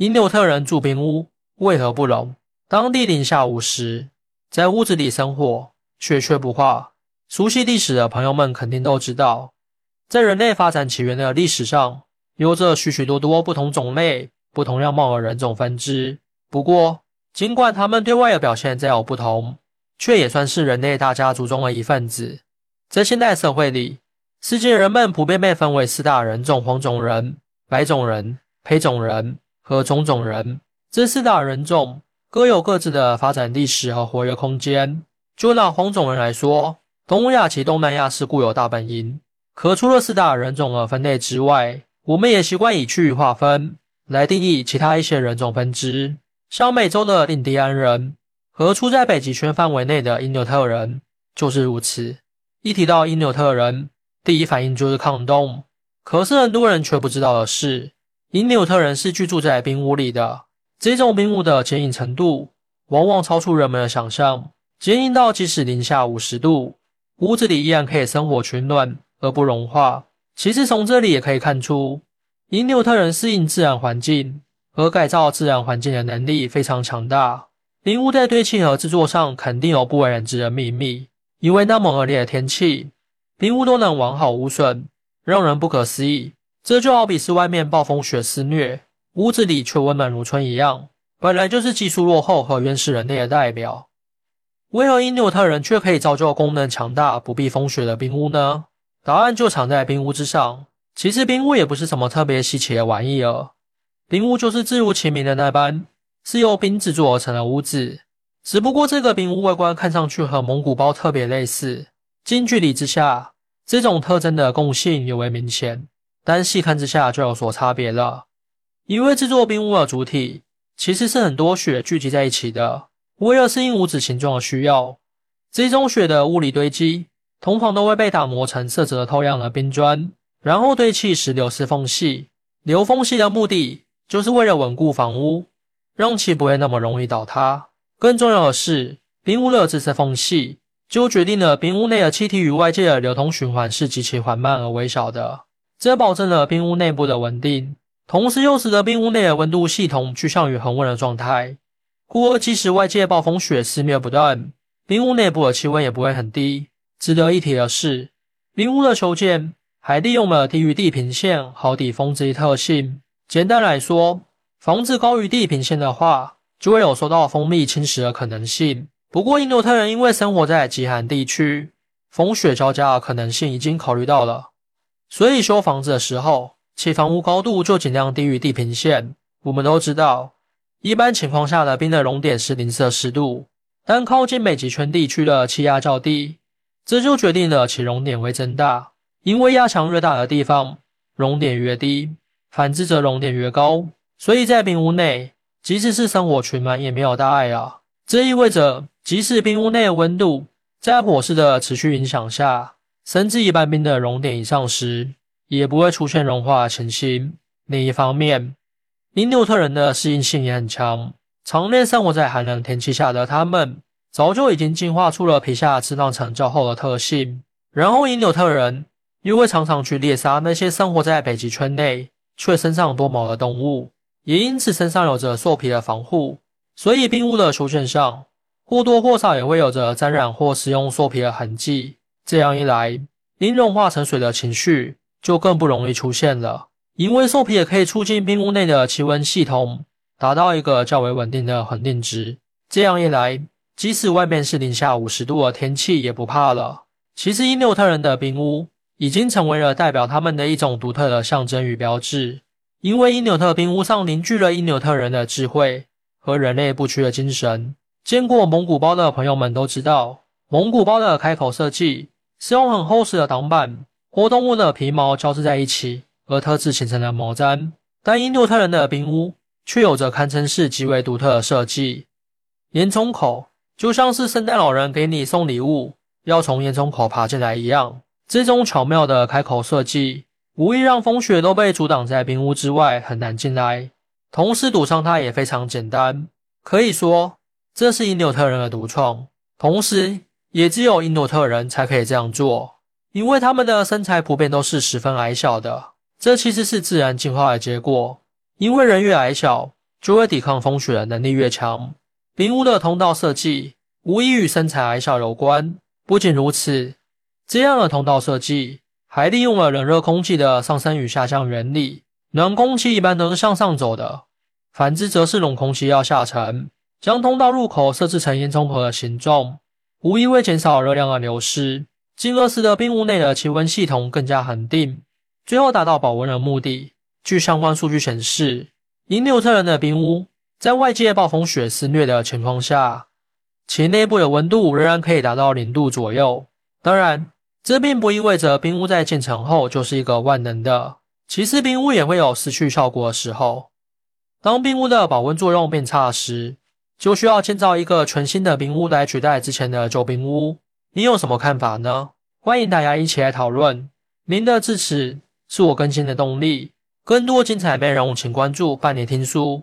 因纽特人住冰屋，为何不容？当地零下五十，在屋子里生火，却却不化。熟悉历史的朋友们肯定都知道，在人类发展起源的历史上，有着许许多多不同种类、不同样貌的人种分支。不过，尽管他们对外的表现再有不同，却也算是人类大家族中的一份子。在现代社会里，世界人们普遍被分为四大人种：黄种人、白种人、黑种人和种种人。这四大人种。各有各自的发展历史和活跃空间。就拿黄种人来说，东亚及东南亚是固有大本营。可除了四大人种的分类之外，我们也习惯以区域划分来定义其他一些人种分支。像美洲的印第安人和处在北极圈范围内的因纽特人就是如此。一提到因纽特人，第一反应就是抗冻。可是很多人却不知道的是，因纽特人是居住在冰屋里的。这种冰屋的坚硬程度，往往超出人们的想象，坚硬到即使零下五十度，屋子里依然可以生火取暖而不融化。其实从这里也可以看出，因纽特人适应自然环境和改造自然环境的能力非常强大。冰屋在堆砌和制作上肯定有不为人知的秘密，因为那么恶劣的天气，冰屋都能完好无损，让人不可思议。这就好比是外面暴风雪肆虐。屋子里却温暖如春一样，本来就是技术落后和原始人类的代表。为何因纽特人却可以造就功能强大、不避风雪的冰屋呢？答案就藏在冰屋之上。其实冰屋也不是什么特别稀奇的玩意儿，冰屋就是字如其名的那般，是由冰制作而成的屋子。只不过这个冰屋外观看上去和蒙古包特别类似，近距离之下，这种特征的共性尤为明显，但细看之下就有所差别了。因为制作冰屋的主体其实是很多雪聚集在一起的，为了适应屋子形状的需要，这种雪的物理堆积通常都会被打磨成色泽透亮的冰砖，然后堆砌时留丝缝隙。留缝隙的目的就是为了稳固房屋，让其不会那么容易倒塌。更重要的是，冰屋的这些缝隙就决定了冰屋内的气体与外界的流通循环是极其缓慢而微小的，这保证了冰屋内部的稳定。同时又使得冰屋内的温度系统趋向于恒温的状态，故而即使外界暴风雪肆虐不断，冰屋内部的气温也不会很低。值得一提的是，冰屋的修建还利用了低于地平线好抵风这一特性。简单来说，房子高于地平线的话，就会有受到风力侵蚀的可能性。不过，印度特人因为生活在极寒地区，风雪交加的可能性已经考虑到了，所以修房子的时候。其房屋高度就尽量低于地平线。我们都知道，一般情况下的冰的熔点是零摄氏度，但靠近北极圈地区的气压较低，这就决定了其熔点会增大。因为压强越大的地方，熔点越低；反之则熔点越高。所以在冰屋内，即使是生火取暖也没有大碍啊。这意味着，即使冰屋内的温度在火势的持续影响下，甚至一般冰的熔点以上时，也不会出现融化情形。另一方面，因纽特人的适应性也很强，常年生活在寒冷天气下的他们，早就已经进化出了皮下脂肪层较厚的特性。然后，因纽特人又会常常去猎杀那些生活在北极圈内却身上多毛的动物，也因此身上有着兽皮的防护。所以，冰屋的出现上或多或少也会有着沾染或使用兽皮的痕迹。这样一来，因融化成水的情绪。就更不容易出现了，因为兽皮也可以促进冰屋内的气温系统达到一个较为稳定的恒定值。这样一来，即使外面是零下五十度的天气也不怕了。其实，因纽特人的冰屋已经成为了代表他们的一种独特的象征与标志，因为因纽特冰屋上凝聚了因纽特人的智慧和人类不屈的精神。见过蒙古包的朋友们都知道，蒙古包的开口设计使用很厚实的挡板。活动物的皮毛交织在一起而特制形成的毛毡，但因纽特人的冰屋却有着堪称是极为独特的设计。烟囱口就像是圣诞老人给你送礼物要从烟囱口爬进来一样，这种巧妙的开口设计，无意让风雪都被阻挡在冰屋之外，很难进来。同时堵上它也非常简单，可以说这是因纽特人的独创，同时也只有因诺特人才可以这样做。因为他们的身材普遍都是十分矮小的，这其实是自然进化的结果。因为人越矮小，就会抵抗风雪的能力越强。冰屋的通道设计无疑与身材矮小有关。不仅如此，这样的通道设计还利用了冷热空气的上升与下降原理。暖空气一般都是向上走的，反之则是冷空气要下沉。将通道入口设置成烟囱盒的形状，无疑会减少热量的流失，进而使得冰屋内的气温系统更加恒定，最后达到保温的目的。据相关数据显示，因纽特人的冰屋在外界暴风雪肆虐的情况下，其内部的温度仍然可以达到零度左右。当然，这并不意味着冰屋在建成后就是一个万能的。其实，冰屋也会有失去效果的时候。当冰屋的保温作用变差时，就需要建造一个全新的冰屋来取代之前的旧冰屋。你有什么看法呢？欢迎大家一起来讨论。您的支持是我更新的动力。更多精彩内容，请关注半年听书。